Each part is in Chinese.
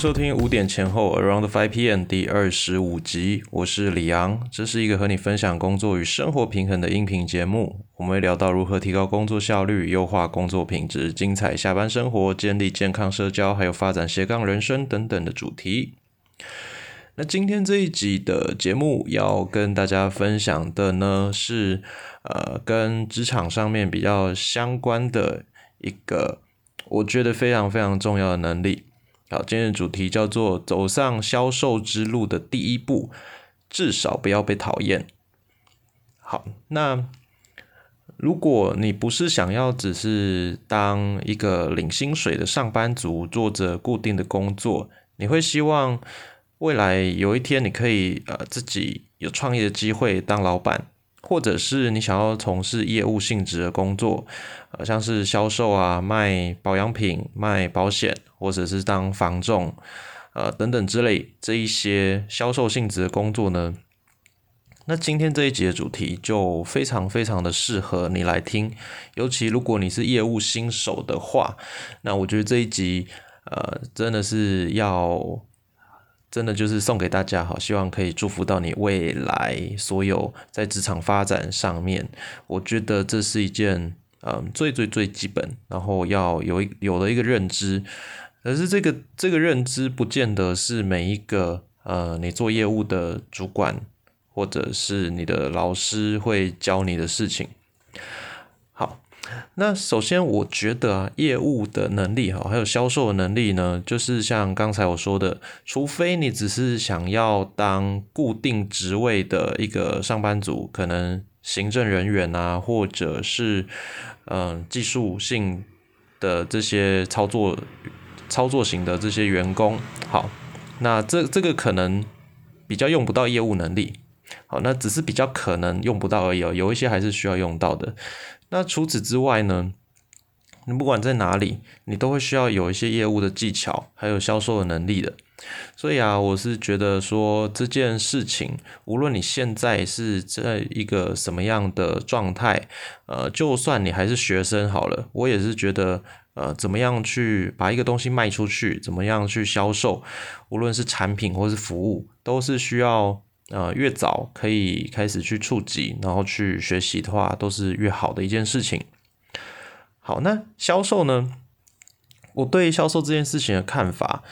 收听五点前后 Around Five PM 第二十五集，我是李昂，这是一个和你分享工作与生活平衡的音频节目。我们会聊到如何提高工作效率、优化工作品质、精彩下班生活、建立健康社交，还有发展斜杠人生等等的主题。那今天这一集的节目要跟大家分享的呢，是呃跟职场上面比较相关的一个，我觉得非常非常重要的能力。好，今天的主题叫做走上销售之路的第一步，至少不要被讨厌。好，那如果你不是想要只是当一个领薪水的上班族，做着固定的工作，你会希望未来有一天你可以呃自己有创业的机会当老板。或者是你想要从事业务性质的工作，呃，像是销售啊、卖保养品、卖保险，或者是当房仲，呃，等等之类这一些销售性质的工作呢？那今天这一集的主题就非常非常的适合你来听，尤其如果你是业务新手的话，那我觉得这一集，呃，真的是要。真的就是送给大家好，希望可以祝福到你未来所有在职场发展上面。我觉得这是一件嗯最最最基本，然后要有一有了一个认知。可是这个这个认知不见得是每一个呃你做业务的主管或者是你的老师会教你的事情。那首先，我觉得，业务的能力哈，还有销售能力呢，就是像刚才我说的，除非你只是想要当固定职位的一个上班族，可能行政人员啊，或者是嗯技术性的这些操作操作型的这些员工，好，那这这个可能比较用不到业务能力，好，那只是比较可能用不到而已哦，有一些还是需要用到的。那除此之外呢？你不管在哪里，你都会需要有一些业务的技巧，还有销售的能力的。所以啊，我是觉得说这件事情，无论你现在是在一个什么样的状态，呃，就算你还是学生好了，我也是觉得，呃，怎么样去把一个东西卖出去，怎么样去销售，无论是产品或是服务，都是需要。呃，越早可以开始去触及，然后去学习的话，都是越好的一件事情。好，那销售呢？我对销售这件事情的看法，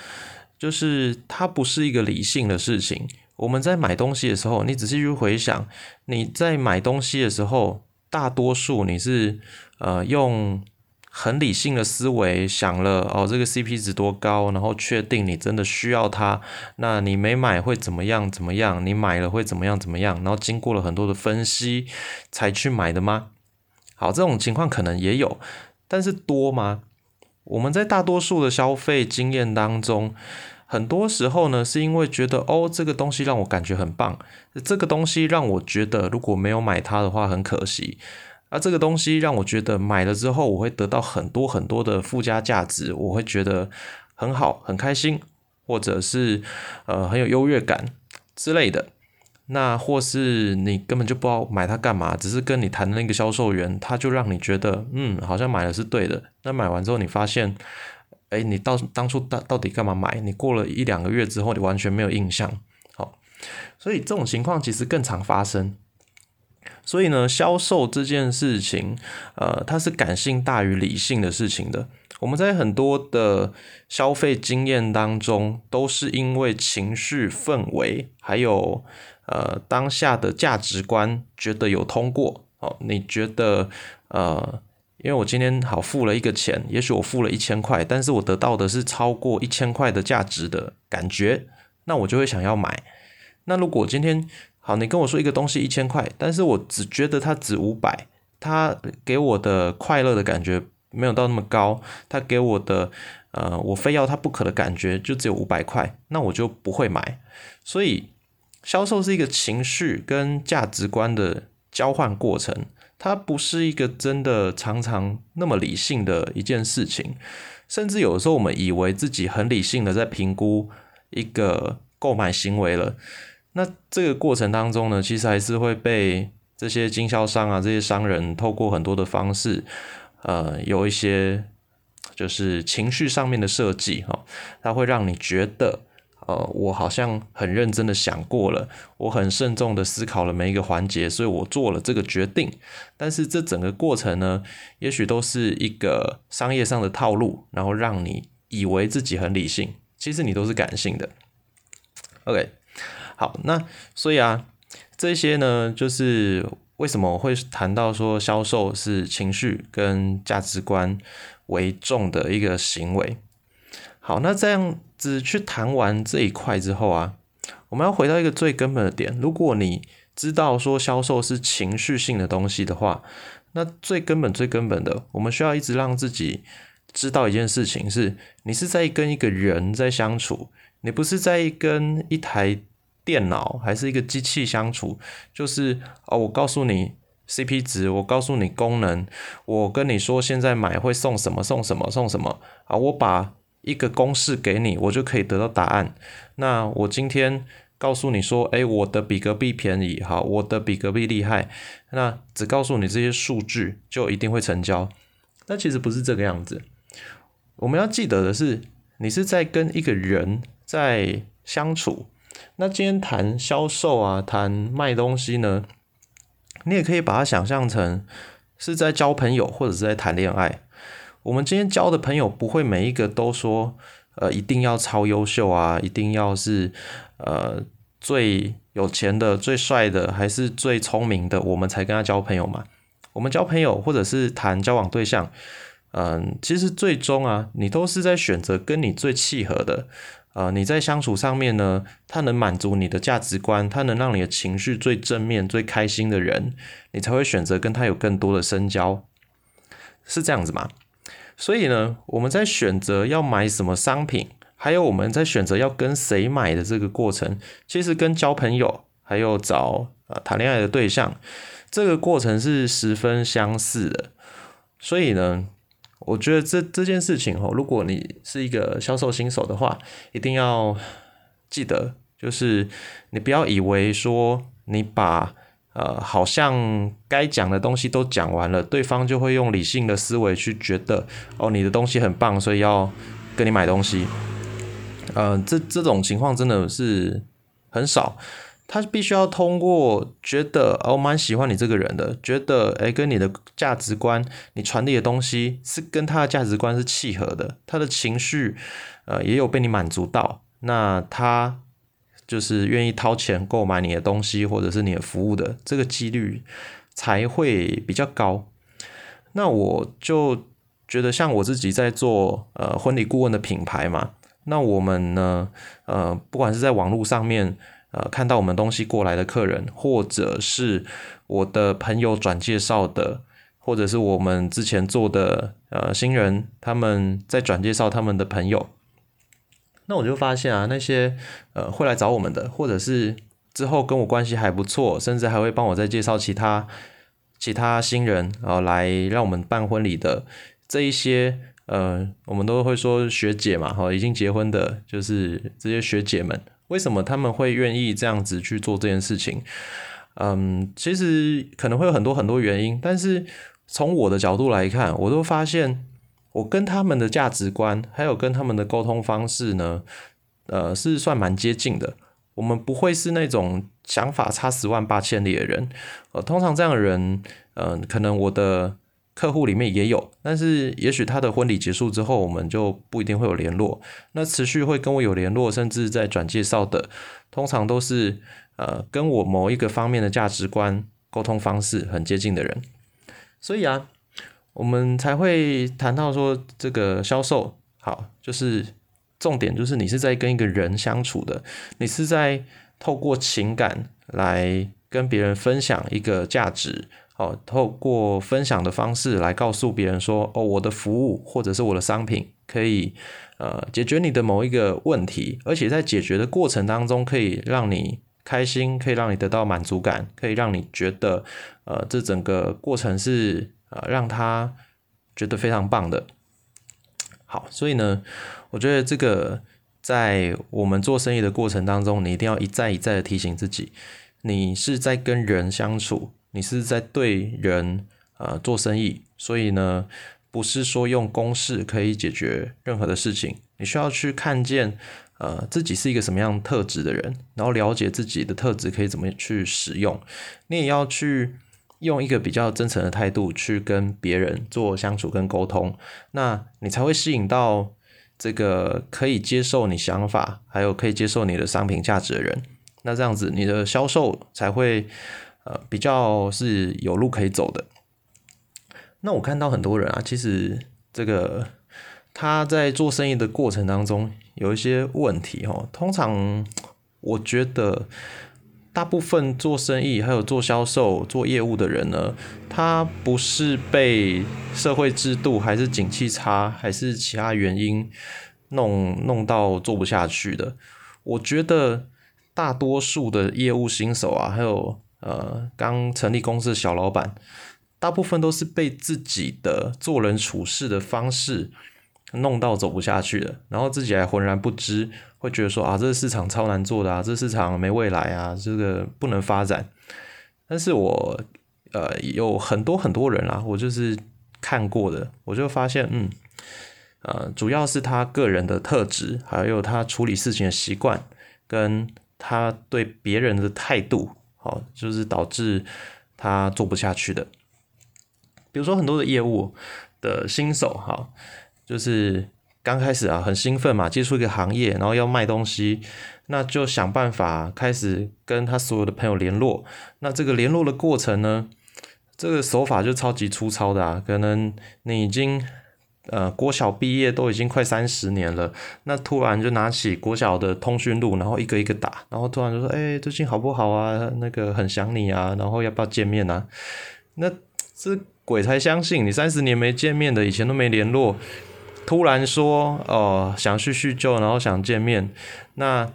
就是它不是一个理性的事情。我们在买东西的时候，你仔细去回想，你在买东西的时候，大多数你是呃用。很理性的思维想了哦，这个 CP 值多高，然后确定你真的需要它，那你没买会怎么样？怎么样？你买了会怎么样？怎么样？然后经过了很多的分析才去买的吗？好，这种情况可能也有，但是多吗？我们在大多数的消费经验当中，很多时候呢，是因为觉得哦，这个东西让我感觉很棒，这个东西让我觉得如果没有买它的话很可惜。而这个东西让我觉得买了之后我会得到很多很多的附加价值，我会觉得很好很开心，或者是呃很有优越感之类的。那或是你根本就不知道买它干嘛，只是跟你谈的那个销售员，他就让你觉得嗯好像买了是对的。那买完之后你发现，哎，你到当初到到底干嘛买？你过了一两个月之后，你完全没有印象。好，所以这种情况其实更常发生。所以呢，销售这件事情，呃，它是感性大于理性的事情的。我们在很多的消费经验当中，都是因为情绪氛围，还有呃当下的价值观，觉得有通过。哦，你觉得呃，因为我今天好付了一个钱，也许我付了一千块，但是我得到的是超过一千块的价值的感觉，那我就会想要买。那如果今天好，你跟我说一个东西一千块，但是我只觉得它值五百，它给我的快乐的感觉没有到那么高，它给我的呃我非要它不可的感觉就只有五百块，那我就不会买。所以销售是一个情绪跟价值观的交换过程，它不是一个真的常常那么理性的一件事情，甚至有时候我们以为自己很理性的在评估一个购买行为了。那这个过程当中呢，其实还是会被这些经销商啊、这些商人透过很多的方式，呃，有一些就是情绪上面的设计哈，它会让你觉得，呃，我好像很认真的想过了，我很慎重的思考了每一个环节，所以我做了这个决定。但是这整个过程呢，也许都是一个商业上的套路，然后让你以为自己很理性，其实你都是感性的。OK，好，那所以啊，这些呢，就是为什么我会谈到说销售是情绪跟价值观。为重的一个行为。好，那这样子去谈完这一块之后啊，我们要回到一个最根本的点。如果你知道说销售是情绪性的东西的话，那最根本、最根本的，我们需要一直让自己知道一件事情：是你是在跟一个人在相处，你不是在跟一台电脑还是一个机器相处。就是哦，我告诉你。CP 值，我告诉你功能，我跟你说现在买会送什么送什么送什么啊！我把一个公式给你，我就可以得到答案。那我今天告诉你说，哎，我的比隔壁便宜，好，我的比隔壁厉害。那只告诉你这些数据，就一定会成交？那其实不是这个样子。我们要记得的是，你是在跟一个人在相处。那今天谈销售啊，谈卖东西呢？你也可以把它想象成是在交朋友，或者是在谈恋爱。我们今天交的朋友不会每一个都说，呃，一定要超优秀啊，一定要是呃最有钱的、最帅的，还是最聪明的，我们才跟他交朋友嘛。我们交朋友或者是谈交往对象，嗯，其实最终啊，你都是在选择跟你最契合的。呃，你在相处上面呢，他能满足你的价值观，他能让你的情绪最正面、最开心的人，你才会选择跟他有更多的深交，是这样子吗？所以呢，我们在选择要买什么商品，还有我们在选择要跟谁买的这个过程，其实跟交朋友还有找呃谈恋爱的对象，这个过程是十分相似的。所以呢。我觉得这这件事情哦，如果你是一个销售新手的话，一定要记得，就是你不要以为说你把呃好像该讲的东西都讲完了，对方就会用理性的思维去觉得哦你的东西很棒，所以要跟你买东西。呃，这这种情况真的是很少。他必须要通过觉得哦，蛮喜欢你这个人的，觉得诶跟你的价值观，你传递的东西是跟他的价值观是契合的，他的情绪呃也有被你满足到，那他就是愿意掏钱购买你的东西或者是你的服务的这个几率才会比较高。那我就觉得像我自己在做呃婚礼顾问的品牌嘛，那我们呢呃不管是在网络上面。呃，看到我们东西过来的客人，或者是我的朋友转介绍的，或者是我们之前做的呃新人，他们在转介绍他们的朋友，那我就发现啊，那些呃会来找我们的，或者是之后跟我关系还不错，甚至还会帮我再介绍其他其他新人啊来让我们办婚礼的这一些呃，我们都会说学姐嘛，哈，已经结婚的，就是这些学姐们。为什么他们会愿意这样子去做这件事情？嗯，其实可能会有很多很多原因，但是从我的角度来看，我都发现我跟他们的价值观，还有跟他们的沟通方式呢，呃，是算蛮接近的。我们不会是那种想法差十万八千里的人。呃，通常这样的人，嗯，可能我的。客户里面也有，但是也许他的婚礼结束之后，我们就不一定会有联络。那持续会跟我有联络，甚至在转介绍的，通常都是呃跟我某一个方面的价值观、沟通方式很接近的人。所以啊，我们才会谈到说这个销售好，就是重点就是你是在跟一个人相处的，你是在透过情感来跟别人分享一个价值。哦，透过分享的方式来告诉别人说，哦，我的服务或者是我的商品可以，呃，解决你的某一个问题，而且在解决的过程当中可以让你开心，可以让你得到满足感，可以让你觉得，呃，这整个过程是呃让他觉得非常棒的。好，所以呢，我觉得这个在我们做生意的过程当中，你一定要一再一再的提醒自己，你是在跟人相处。你是在对人呃做生意，所以呢，不是说用公式可以解决任何的事情，你需要去看见，呃，自己是一个什么样特质的人，然后了解自己的特质可以怎么去使用。你也要去用一个比较真诚的态度去跟别人做相处跟沟通，那你才会吸引到这个可以接受你想法，还有可以接受你的商品价值的人。那这样子，你的销售才会呃比较是有路可以走的。那我看到很多人啊，其实这个他在做生意的过程当中有一些问题哦。通常我觉得大部分做生意还有做销售、做业务的人呢，他不是被社会制度还是景气差还是其他原因弄弄到做不下去的。我觉得大多数的业务新手啊，还有呃刚成立公司的小老板。大部分都是被自己的做人处事的方式弄到走不下去的，然后自己还浑然不知，会觉得说啊，这个市场超难做的啊，这市场没未来啊，这个不能发展。但是我呃有很多很多人啊，我就是看过的，我就发现，嗯，呃，主要是他个人的特质，还有他处理事情的习惯，跟他对别人的态度，好，就是导致他做不下去的。比如说很多的业务的新手哈，就是刚开始啊很兴奋嘛，接触一个行业，然后要卖东西，那就想办法开始跟他所有的朋友联络。那这个联络的过程呢，这个手法就超级粗糙的啊。可能你已经呃国小毕业都已经快三十年了，那突然就拿起国小的通讯录，然后一个一个打，然后突然就说：“哎，最近好不好啊？那个很想你啊，然后要不要见面啊？”那这。鬼才相信你三十年没见面的，以前都没联络，突然说哦想叙叙旧，然后想见面，那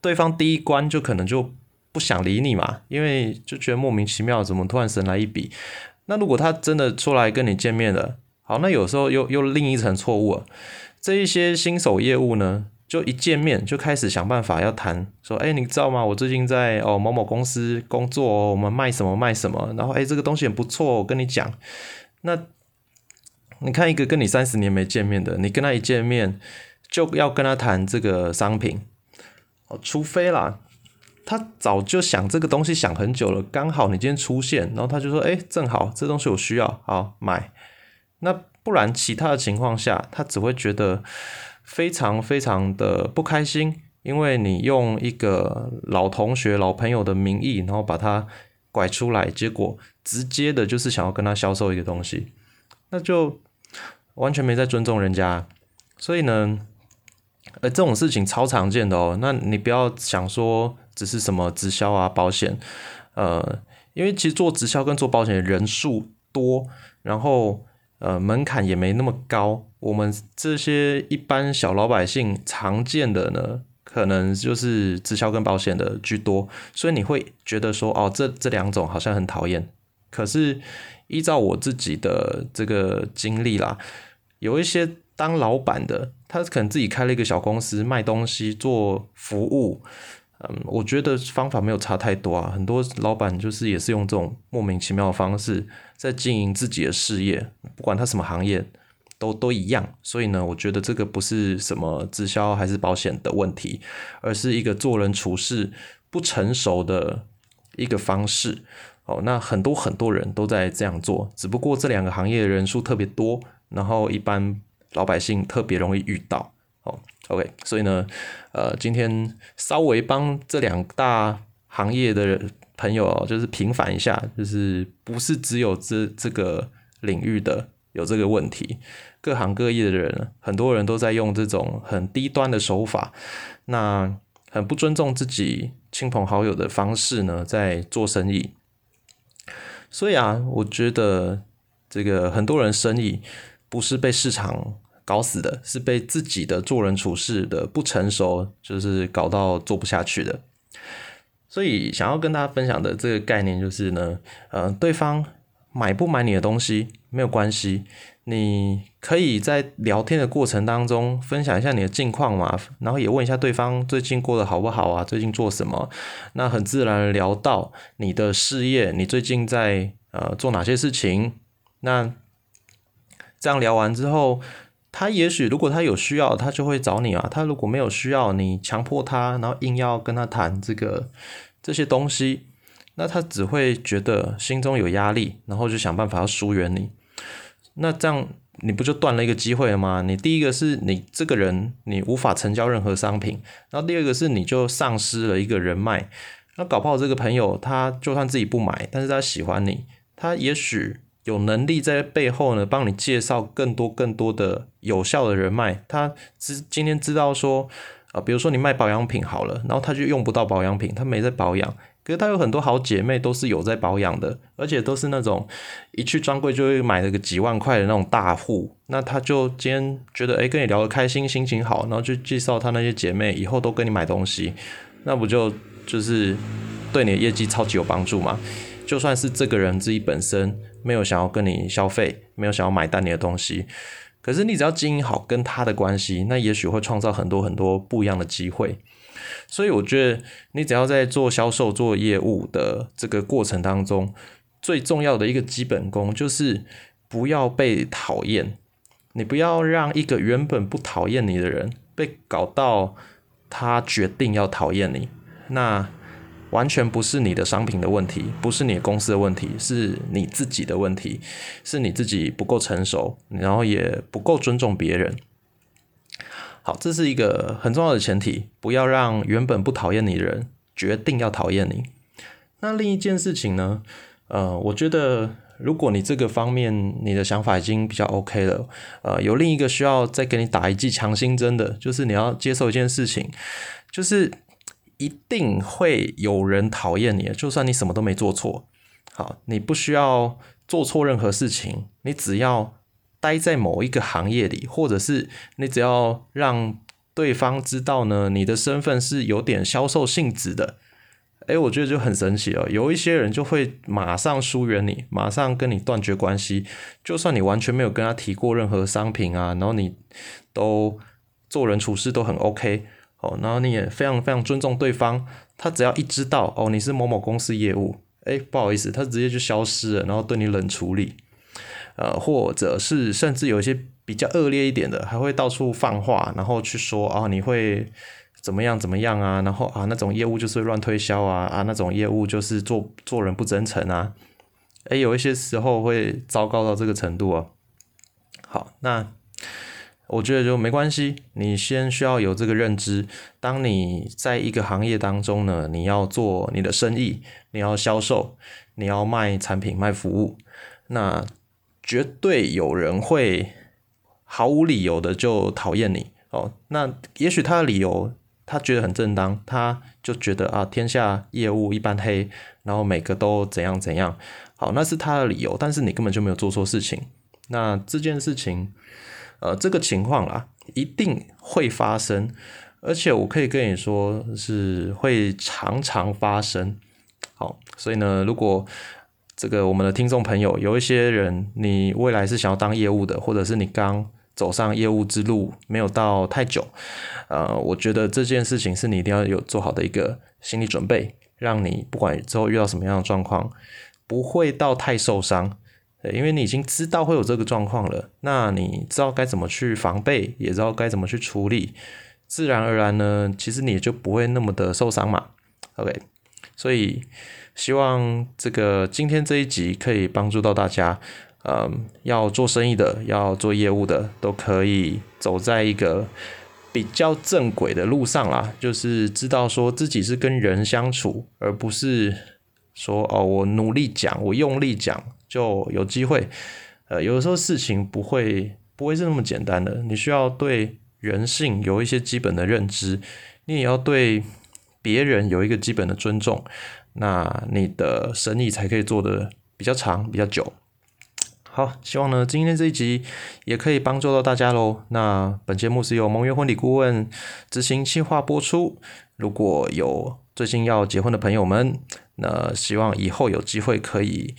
对方第一关就可能就不想理你嘛，因为就觉得莫名其妙，怎么突然神来一笔？那如果他真的出来跟你见面了，好，那有时候又又另一层错误，这一些新手业务呢？就一见面就开始想办法要谈，说，哎，你知道吗？我最近在哦某某公司工作，我们卖什么卖什么，然后哎这个东西很不错，我跟你讲。那你看一个跟你三十年没见面的，你跟他一见面就要跟他谈这个商品，哦，除非啦，他早就想这个东西想很久了，刚好你今天出现，然后他就说，哎，正好这东西我需要，好买。那不然其他的情况下，他只会觉得。非常非常的不开心，因为你用一个老同学、老朋友的名义，然后把他拐出来，结果直接的就是想要跟他销售一个东西，那就完全没在尊重人家。所以呢，呃，这种事情超常见的哦。那你不要想说只是什么直销啊、保险，呃，因为其实做直销跟做保险的人数多，然后。呃，门槛也没那么高。我们这些一般小老百姓常见的呢，可能就是直销跟保险的居多，所以你会觉得说，哦，这这两种好像很讨厌。可是依照我自己的这个经历啦，有一些当老板的，他可能自己开了一个小公司，卖东西做服务。嗯，我觉得方法没有差太多啊。很多老板就是也是用这种莫名其妙的方式在经营自己的事业，不管他什么行业都都一样。所以呢，我觉得这个不是什么直销还是保险的问题，而是一个做人处事不成熟的一个方式。哦，那很多很多人都在这样做，只不过这两个行业的人数特别多，然后一般老百姓特别容易遇到。哦，OK，所以呢，呃，今天稍微帮这两大行业的朋友，就是平反一下，就是不是只有这这个领域的有这个问题，各行各业的人，很多人都在用这种很低端的手法，那很不尊重自己亲朋好友的方式呢，在做生意。所以啊，我觉得这个很多人生意不是被市场。搞死的是被自己的做人处事的不成熟，就是搞到做不下去的。所以想要跟大家分享的这个概念就是呢，呃，对方买不买你的东西没有关系，你可以在聊天的过程当中分享一下你的近况嘛，然后也问一下对方最近过得好不好啊，最近做什么？那很自然聊到你的事业，你最近在呃做哪些事情？那这样聊完之后，他也许如果他有需要，他就会找你啊。他如果没有需要，你强迫他，然后硬要跟他谈这个这些东西，那他只会觉得心中有压力，然后就想办法要疏远你。那这样你不就断了一个机会了吗？你第一个是你这个人你无法成交任何商品，然后第二个是你就丧失了一个人脉。那搞不好这个朋友他就算自己不买，但是他喜欢你，他也许有能力在背后呢帮你介绍更多更多的有效的人脉。他知今天知道说啊，比如说你卖保养品好了，然后他就用不到保养品，他没在保养。可是他有很多好姐妹都是有在保养的，而且都是那种一去专柜就会买了个几万块的那种大户。那他就今天觉得哎跟你聊得开心，心情好，然后就介绍他那些姐妹，以后都跟你买东西，那不就就是对你的业绩超级有帮助吗？就算是这个人自己本身没有想要跟你消费，没有想要买单你的东西，可是你只要经营好跟他的关系，那也许会创造很多很多不一样的机会。所以我觉得，你只要在做销售、做业务的这个过程当中，最重要的一个基本功就是不要被讨厌。你不要让一个原本不讨厌你的人，被搞到他决定要讨厌你。那完全不是你的商品的问题，不是你公司的问题，是你自己的问题，是你自己不够成熟，然后也不够尊重别人。好，这是一个很重要的前提，不要让原本不讨厌你的人决定要讨厌你。那另一件事情呢？呃，我觉得如果你这个方面你的想法已经比较 OK 了，呃，有另一个需要再给你打一剂强心针的，就是你要接受一件事情，就是一定会有人讨厌你，就算你什么都没做错。好，你不需要做错任何事情，你只要。待在某一个行业里，或者是你只要让对方知道呢，你的身份是有点销售性质的，哎，我觉得就很神奇哦。有一些人就会马上疏远你，马上跟你断绝关系，就算你完全没有跟他提过任何商品啊，然后你都做人处事都很 OK 哦，然后你也非常非常尊重对方，他只要一知道哦你是某某公司业务，哎，不好意思，他直接就消失了，然后对你冷处理。呃，或者是甚至有一些比较恶劣一点的，还会到处放话，然后去说啊，你会怎么样怎么样啊，然后啊那种业务就是乱推销啊啊那种业务就是做做人不真诚啊，哎，有一些时候会糟糕到这个程度啊。好，那我觉得就没关系，你先需要有这个认知，当你在一个行业当中呢，你要做你的生意，你要销售，你要卖产品卖服务，那。绝对有人会毫无理由的就讨厌你哦。那也许他的理由他觉得很正当，他就觉得啊，天下业务一般黑，然后每个都怎样怎样。好，那是他的理由，但是你根本就没有做错事情。那这件事情，呃，这个情况啦，一定会发生，而且我可以跟你说，是会常常发生。好，所以呢，如果这个我们的听众朋友有一些人，你未来是想要当业务的，或者是你刚走上业务之路没有到太久，呃，我觉得这件事情是你一定要有做好的一个心理准备，让你不管之后遇到什么样的状况，不会到太受伤，因为你已经知道会有这个状况了，那你知道该怎么去防备，也知道该怎么去处理，自然而然呢，其实你就不会那么的受伤嘛。OK，所以。希望这个今天这一集可以帮助到大家，嗯，要做生意的，要做业务的，都可以走在一个比较正轨的路上啦。就是知道说自己是跟人相处，而不是说哦，我努力讲，我用力讲就有机会。呃，有的时候事情不会不会是那么简单的，你需要对人性有一些基本的认知，你也要对别人有一个基本的尊重。那你的生意才可以做的比较长、比较久。好，希望呢今天这一集也可以帮助到大家喽。那本节目是由盟约婚礼顾问执行计划播出。如果有最近要结婚的朋友们，那希望以后有机会可以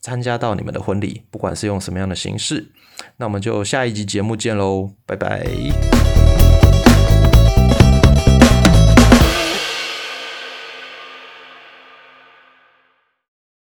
参加到你们的婚礼，不管是用什么样的形式。那我们就下一集节目见喽，拜拜。